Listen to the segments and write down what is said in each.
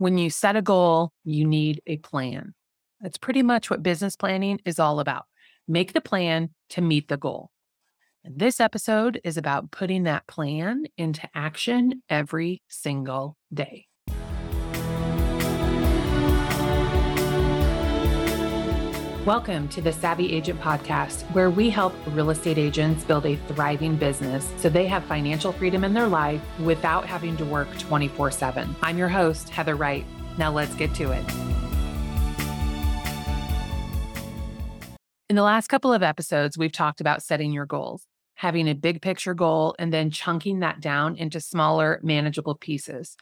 When you set a goal, you need a plan. That's pretty much what business planning is all about. Make the plan to meet the goal. And this episode is about putting that plan into action every single day. Welcome to the Savvy Agent Podcast, where we help real estate agents build a thriving business so they have financial freedom in their life without having to work 24 7. I'm your host, Heather Wright. Now let's get to it. In the last couple of episodes, we've talked about setting your goals, having a big picture goal, and then chunking that down into smaller, manageable pieces.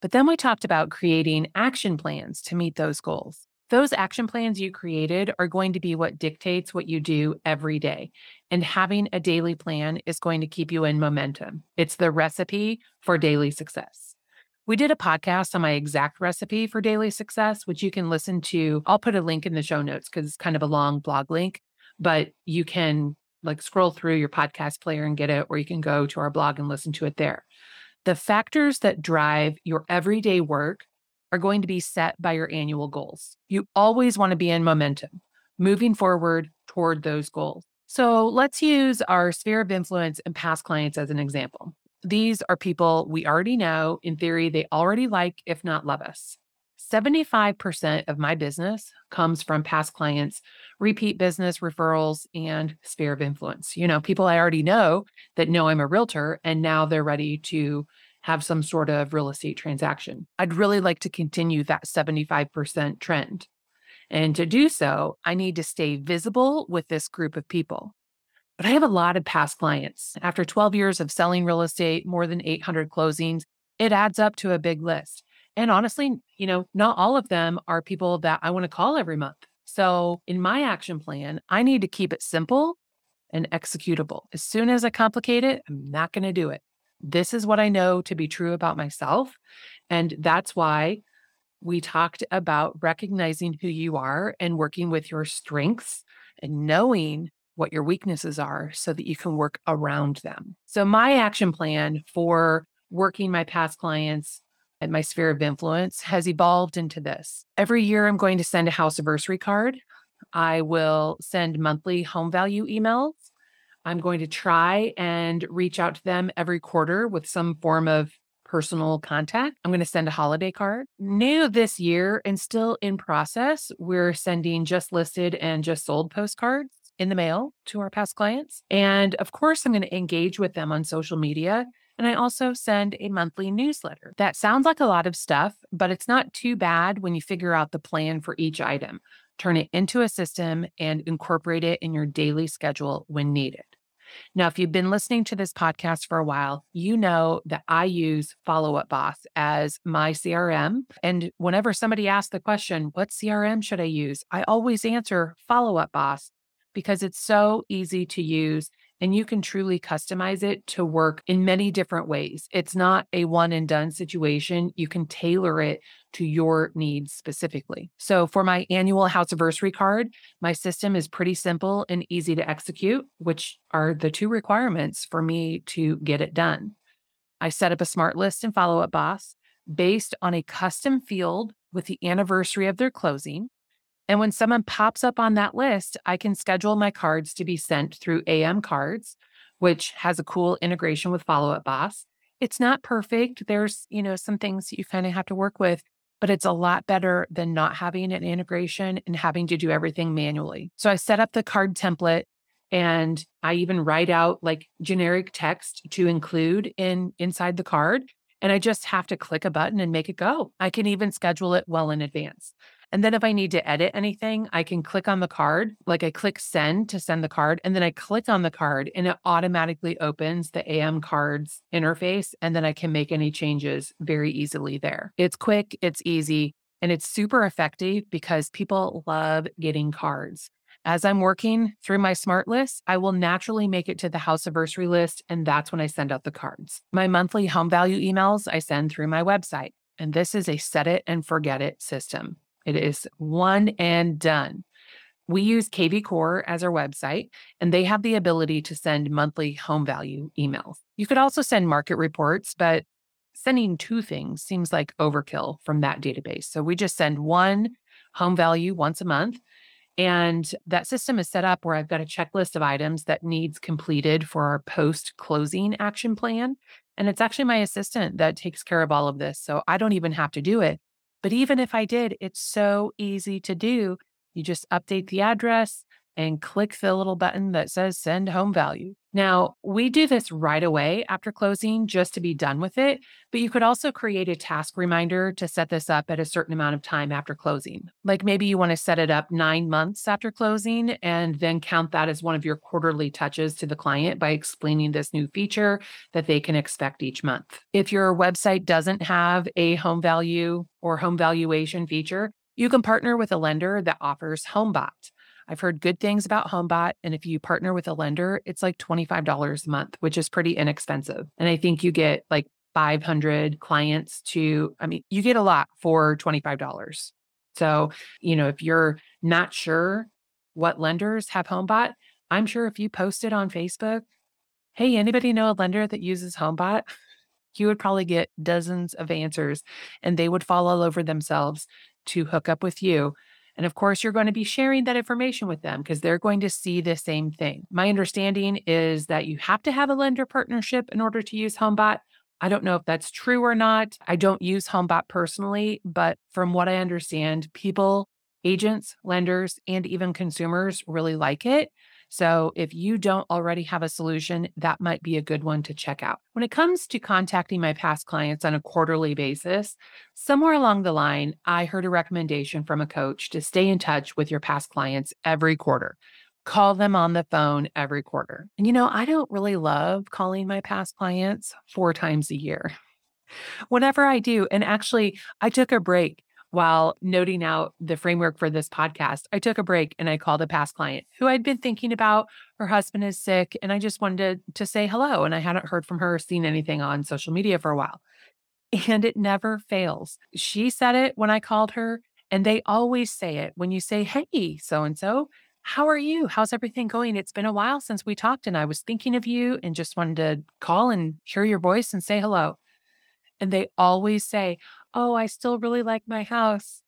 But then we talked about creating action plans to meet those goals those action plans you created are going to be what dictates what you do every day. And having a daily plan is going to keep you in momentum. It's the recipe for daily success. We did a podcast on my exact recipe for daily success, which you can listen to. I'll put a link in the show notes because it's kind of a long blog link, but you can like scroll through your podcast player and get it, or you can go to our blog and listen to it there. The factors that drive your everyday work are going to be set by your annual goals. You always want to be in momentum, moving forward toward those goals. So let's use our sphere of influence and past clients as an example. These are people we already know. In theory, they already like, if not love us. 75% of my business comes from past clients, repeat business referrals, and sphere of influence. You know, people I already know that know I'm a realtor and now they're ready to have some sort of real estate transaction. I'd really like to continue that 75% trend. And to do so, I need to stay visible with this group of people. But I have a lot of past clients. After 12 years of selling real estate, more than 800 closings, it adds up to a big list. And honestly, you know, not all of them are people that I want to call every month. So in my action plan, I need to keep it simple and executable. As soon as I complicate it, I'm not going to do it. This is what I know to be true about myself. And that's why we talked about recognizing who you are and working with your strengths and knowing what your weaknesses are so that you can work around them. So, my action plan for working my past clients at my sphere of influence has evolved into this. Every year, I'm going to send a house anniversary card. I will send monthly home value emails. I'm going to try and reach out to them every quarter with some form of personal contact. I'm going to send a holiday card. New this year and still in process, we're sending just listed and just sold postcards in the mail to our past clients. And of course, I'm going to engage with them on social media. And I also send a monthly newsletter. That sounds like a lot of stuff, but it's not too bad when you figure out the plan for each item. Turn it into a system and incorporate it in your daily schedule when needed. Now, if you've been listening to this podcast for a while, you know that I use Follow Up Boss as my CRM. And whenever somebody asks the question, what CRM should I use? I always answer Follow Up Boss because it's so easy to use and you can truly customize it to work in many different ways. It's not a one and done situation. You can tailor it to your needs specifically. So, for my annual house anniversary card, my system is pretty simple and easy to execute, which are the two requirements for me to get it done. I set up a smart list and follow up boss based on a custom field with the anniversary of their closing and when someone pops up on that list, I can schedule my cards to be sent through AM Cards, which has a cool integration with Follow Up Boss. It's not perfect. There's, you know, some things you kind of have to work with, but it's a lot better than not having an integration and having to do everything manually. So I set up the card template and I even write out like generic text to include in inside the card and I just have to click a button and make it go. I can even schedule it well in advance. And then if I need to edit anything, I can click on the card, like I click send to send the card, and then I click on the card and it automatically opens the AM cards interface. And then I can make any changes very easily there. It's quick, it's easy, and it's super effective because people love getting cards. As I'm working through my smart list, I will naturally make it to the house anniversary list, and that's when I send out the cards. My monthly home value emails I send through my website, and this is a set it and forget it system. It is one and done. We use KV Core as our website, and they have the ability to send monthly home value emails. You could also send market reports, but sending two things seems like overkill from that database. So we just send one home value once a month. And that system is set up where I've got a checklist of items that needs completed for our post closing action plan. And it's actually my assistant that takes care of all of this. So I don't even have to do it. But even if I did, it's so easy to do. You just update the address, and click the little button that says send home value. Now, we do this right away after closing just to be done with it, but you could also create a task reminder to set this up at a certain amount of time after closing. Like maybe you want to set it up nine months after closing and then count that as one of your quarterly touches to the client by explaining this new feature that they can expect each month. If your website doesn't have a home value or home valuation feature, you can partner with a lender that offers HomeBot. I've heard good things about HomeBot. And if you partner with a lender, it's like $25 a month, which is pretty inexpensive. And I think you get like 500 clients to, I mean, you get a lot for $25. So, you know, if you're not sure what lenders have HomeBot, I'm sure if you posted on Facebook, hey, anybody know a lender that uses HomeBot? You would probably get dozens of answers and they would fall all over themselves to hook up with you and of course, you're going to be sharing that information with them because they're going to see the same thing. My understanding is that you have to have a lender partnership in order to use HomeBot. I don't know if that's true or not. I don't use HomeBot personally, but from what I understand, people, agents, lenders, and even consumers really like it. So if you don't already have a solution, that might be a good one to check out. When it comes to contacting my past clients on a quarterly basis, somewhere along the line, I heard a recommendation from a coach to stay in touch with your past clients every quarter. Call them on the phone every quarter. And you know, I don't really love calling my past clients four times a year. Whenever I do, and actually, I took a break while noting out the framework for this podcast, I took a break and I called a past client who I'd been thinking about. Her husband is sick, and I just wanted to, to say hello. And I hadn't heard from her, or seen anything on social media for a while. And it never fails. She said it when I called her, and they always say it when you say, Hey, so and so, how are you? How's everything going? It's been a while since we talked, and I was thinking of you and just wanted to call and hear your voice and say hello. And they always say, Oh, I still really like my house.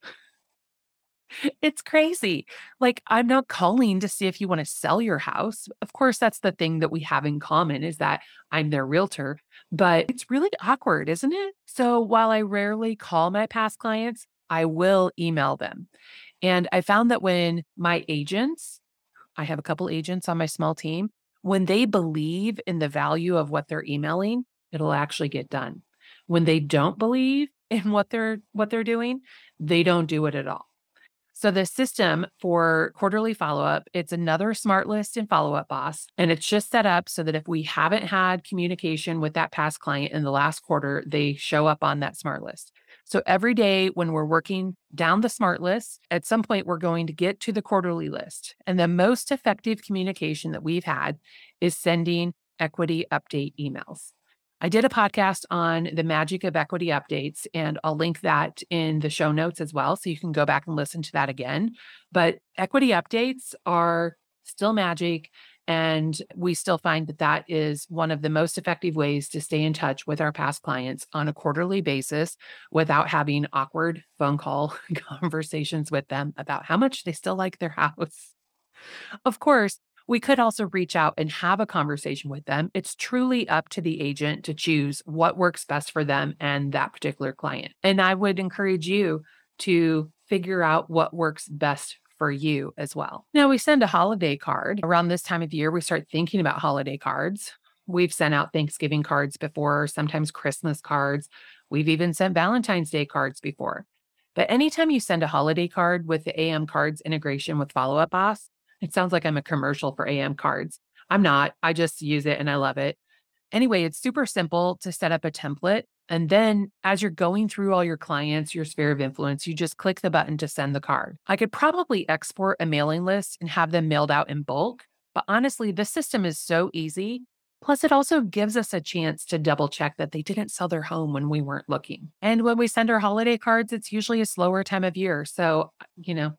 It's crazy. Like, I'm not calling to see if you want to sell your house. Of course, that's the thing that we have in common is that I'm their realtor, but it's really awkward, isn't it? So while I rarely call my past clients, I will email them. And I found that when my agents, I have a couple agents on my small team, when they believe in the value of what they're emailing, it'll actually get done. When they don't believe in what they're what they're doing, they don't do it at all. So the system for quarterly follow-up, it's another smart list and follow-up boss. And it's just set up so that if we haven't had communication with that past client in the last quarter, they show up on that smart list. So every day when we're working down the smart list, at some point we're going to get to the quarterly list. And the most effective communication that we've had is sending equity update emails. I did a podcast on the magic of equity updates, and I'll link that in the show notes as well. So you can go back and listen to that again. But equity updates are still magic. And we still find that that is one of the most effective ways to stay in touch with our past clients on a quarterly basis without having awkward phone call conversations with them about how much they still like their house. Of course, we could also reach out and have a conversation with them. It's truly up to the agent to choose what works best for them and that particular client. And I would encourage you to figure out what works best for you as well. Now, we send a holiday card. Around this time of year, we start thinking about holiday cards. We've sent out Thanksgiving cards before, sometimes Christmas cards. We've even sent Valentine's Day cards before. But anytime you send a holiday card with the AM cards integration with Follow Up Boss, it sounds like I'm a commercial for AM cards. I'm not. I just use it and I love it. Anyway, it's super simple to set up a template. And then as you're going through all your clients, your sphere of influence, you just click the button to send the card. I could probably export a mailing list and have them mailed out in bulk. But honestly, the system is so easy. Plus, it also gives us a chance to double check that they didn't sell their home when we weren't looking. And when we send our holiday cards, it's usually a slower time of year. So, you know,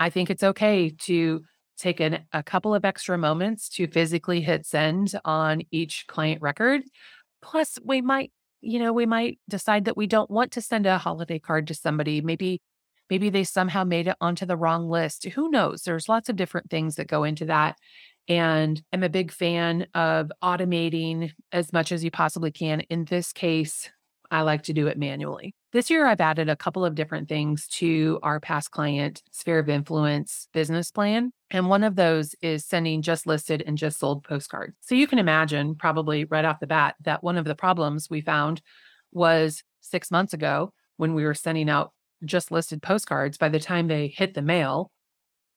I think it's okay to take an, a couple of extra moments to physically hit send on each client record. Plus, we might you know, we might decide that we don't want to send a holiday card to somebody. Maybe maybe they somehow made it onto the wrong list. Who knows? There's lots of different things that go into that. And I'm a big fan of automating as much as you possibly can. In this case, I like to do it manually. This year, I've added a couple of different things to our past client sphere of influence business plan. And one of those is sending just listed and just sold postcards. So you can imagine, probably right off the bat, that one of the problems we found was six months ago when we were sending out just listed postcards. By the time they hit the mail,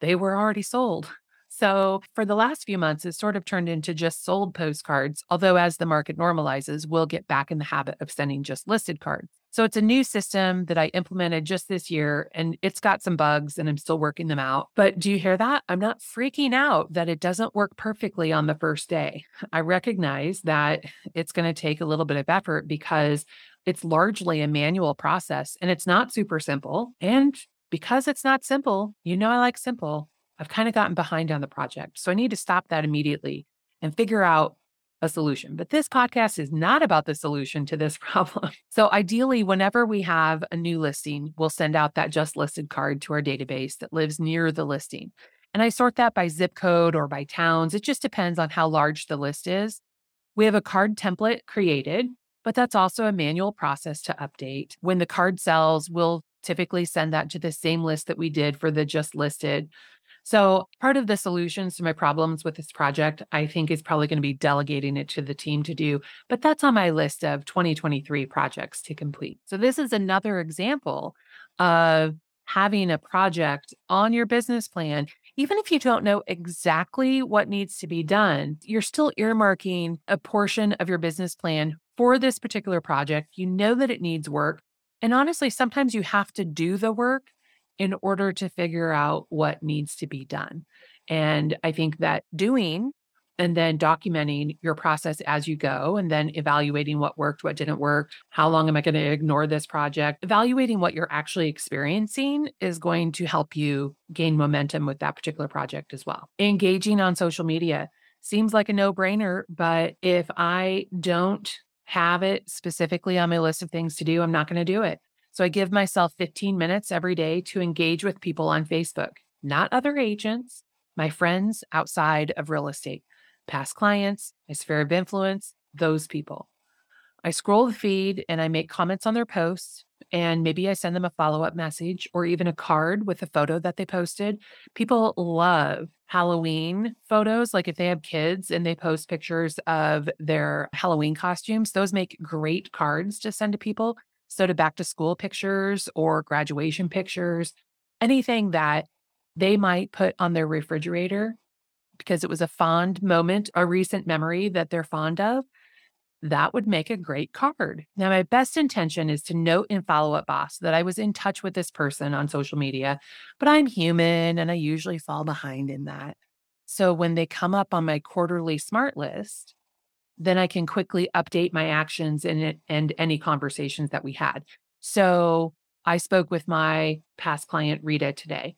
they were already sold. So for the last few months, it's sort of turned into just sold postcards. Although as the market normalizes, we'll get back in the habit of sending just listed cards. So it's a new system that I implemented just this year and it's got some bugs and I'm still working them out. But do you hear that? I'm not freaking out that it doesn't work perfectly on the first day. I recognize that it's going to take a little bit of effort because it's largely a manual process and it's not super simple. And because it's not simple, you know, I like simple. I've kind of gotten behind on the project. So I need to stop that immediately and figure out a solution. But this podcast is not about the solution to this problem. So ideally, whenever we have a new listing, we'll send out that just listed card to our database that lives near the listing. And I sort that by zip code or by towns. It just depends on how large the list is. We have a card template created, but that's also a manual process to update. When the card sells, we'll typically send that to the same list that we did for the just listed so, part of the solutions to my problems with this project, I think, is probably going to be delegating it to the team to do. But that's on my list of 2023 projects to complete. So, this is another example of having a project on your business plan. Even if you don't know exactly what needs to be done, you're still earmarking a portion of your business plan for this particular project. You know that it needs work. And honestly, sometimes you have to do the work in order to figure out what needs to be done. And I think that doing and then documenting your process as you go and then evaluating what worked, what didn't work, how long am I going to ignore this project, evaluating what you're actually experiencing is going to help you gain momentum with that particular project as well. Engaging on social media seems like a no brainer, but if I don't have it specifically on my list of things to do, I'm not going to do it. So I give myself 15 minutes every day to engage with people on Facebook, not other agents, my friends outside of real estate, past clients, my sphere of influence, those people. I scroll the feed and I make comments on their posts, and maybe I send them a follow up message or even a card with a photo that they posted. People love Halloween photos. Like if they have kids and they post pictures of their Halloween costumes, those make great cards to send to people. So, to back to school pictures or graduation pictures, anything that they might put on their refrigerator because it was a fond moment, a recent memory that they're fond of, that would make a great card. Now, my best intention is to note in follow up boss that I was in touch with this person on social media, but I'm human and I usually fall behind in that. So when they come up on my quarterly smart list, then I can quickly update my actions and, and any conversations that we had. So I spoke with my past client, Rita, today,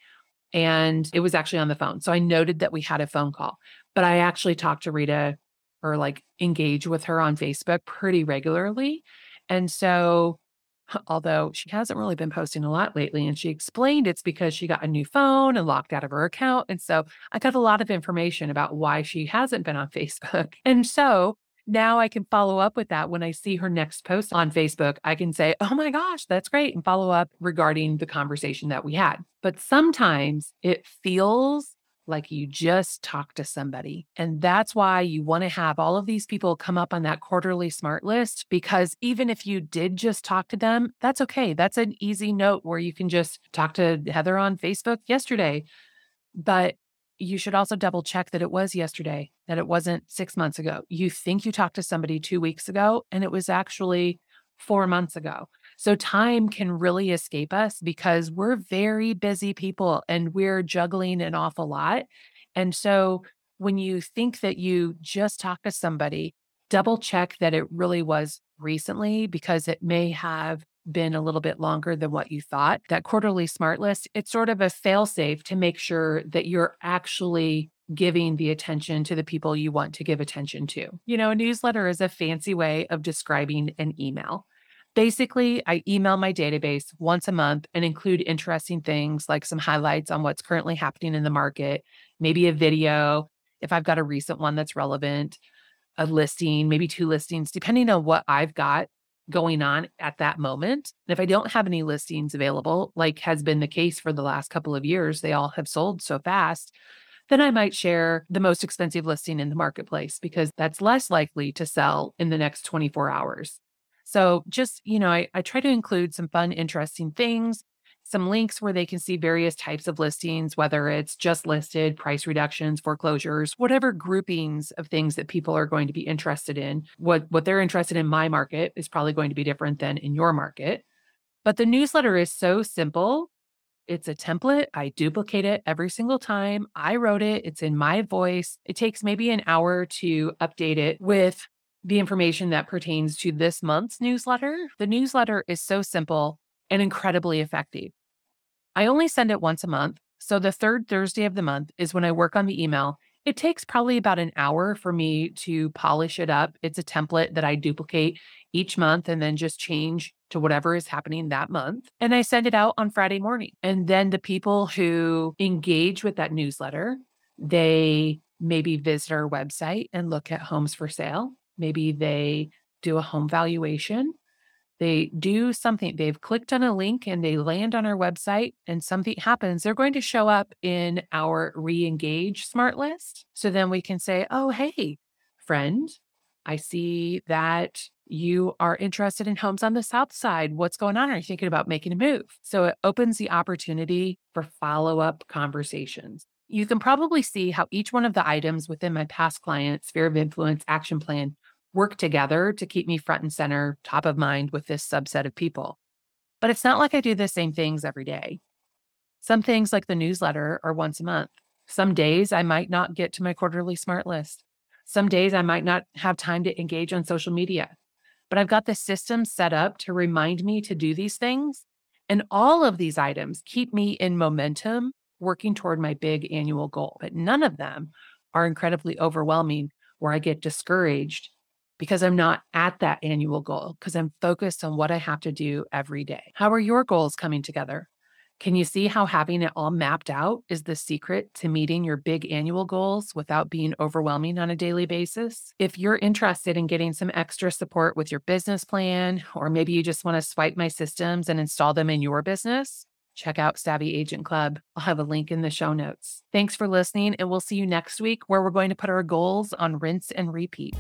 and it was actually on the phone. So I noted that we had a phone call, but I actually talked to Rita or like engage with her on Facebook pretty regularly. And so, although she hasn't really been posting a lot lately, and she explained it's because she got a new phone and locked out of her account. And so I got a lot of information about why she hasn't been on Facebook. And so now I can follow up with that when I see her next post on Facebook. I can say, oh my gosh, that's great, and follow up regarding the conversation that we had. But sometimes it feels like you just talked to somebody. And that's why you want to have all of these people come up on that quarterly smart list because even if you did just talk to them, that's okay. That's an easy note where you can just talk to Heather on Facebook yesterday. But you should also double check that it was yesterday, that it wasn't six months ago. You think you talked to somebody two weeks ago, and it was actually four months ago. So time can really escape us because we're very busy people and we're juggling an awful lot. And so when you think that you just talked to somebody, double check that it really was recently because it may have been a little bit longer than what you thought. That quarterly smart list, it's sort of a fail safe to make sure that you're actually giving the attention to the people you want to give attention to. You know, a newsletter is a fancy way of describing an email. Basically, I email my database once a month and include interesting things like some highlights on what's currently happening in the market, maybe a video if I've got a recent one that's relevant, a listing, maybe two listings, depending on what I've got going on at that moment. And if I don't have any listings available, like has been the case for the last couple of years, they all have sold so fast, then I might share the most expensive listing in the marketplace because that's less likely to sell in the next 24 hours. So just, you know, I, I try to include some fun, interesting things, some links where they can see various types of listings, whether it's just listed, price reductions, foreclosures, whatever groupings of things that people are going to be interested in. What, what they're interested in my market is probably going to be different than in your market. But the newsletter is so simple. It's a template. I duplicate it every single time. I wrote it. It's in my voice. It takes maybe an hour to update it with the information that pertains to this month's newsletter. The newsletter is so simple and incredibly effective. I only send it once a month. So the third Thursday of the month is when I work on the email. It takes probably about an hour for me to polish it up. It's a template that I duplicate each month and then just change to whatever is happening that month. And I send it out on Friday morning. And then the people who engage with that newsletter, they maybe visit our website and look at homes for sale. Maybe they do a home valuation. They do something, they've clicked on a link and they land on our website and something happens, they're going to show up in our re engage smart list. So then we can say, oh, hey, friend, I see that you are interested in homes on the south side. What's going on? Are you thinking about making a move? So it opens the opportunity for follow up conversations. You can probably see how each one of the items within my past client sphere of influence action plan work together to keep me front and center, top of mind with this subset of people. But it's not like I do the same things every day. Some things, like the newsletter, are once a month. Some days I might not get to my quarterly smart list. Some days I might not have time to engage on social media. But I've got the system set up to remind me to do these things. And all of these items keep me in momentum working toward my big annual goal. But none of them are incredibly overwhelming where I get discouraged because I'm not at that annual goal because I'm focused on what I have to do every day. How are your goals coming together? Can you see how having it all mapped out is the secret to meeting your big annual goals without being overwhelming on a daily basis? If you're interested in getting some extra support with your business plan, or maybe you just want to swipe my systems and install them in your business, check out Savvy Agent Club. I'll have a link in the show notes. Thanks for listening, and we'll see you next week where we're going to put our goals on rinse and repeat.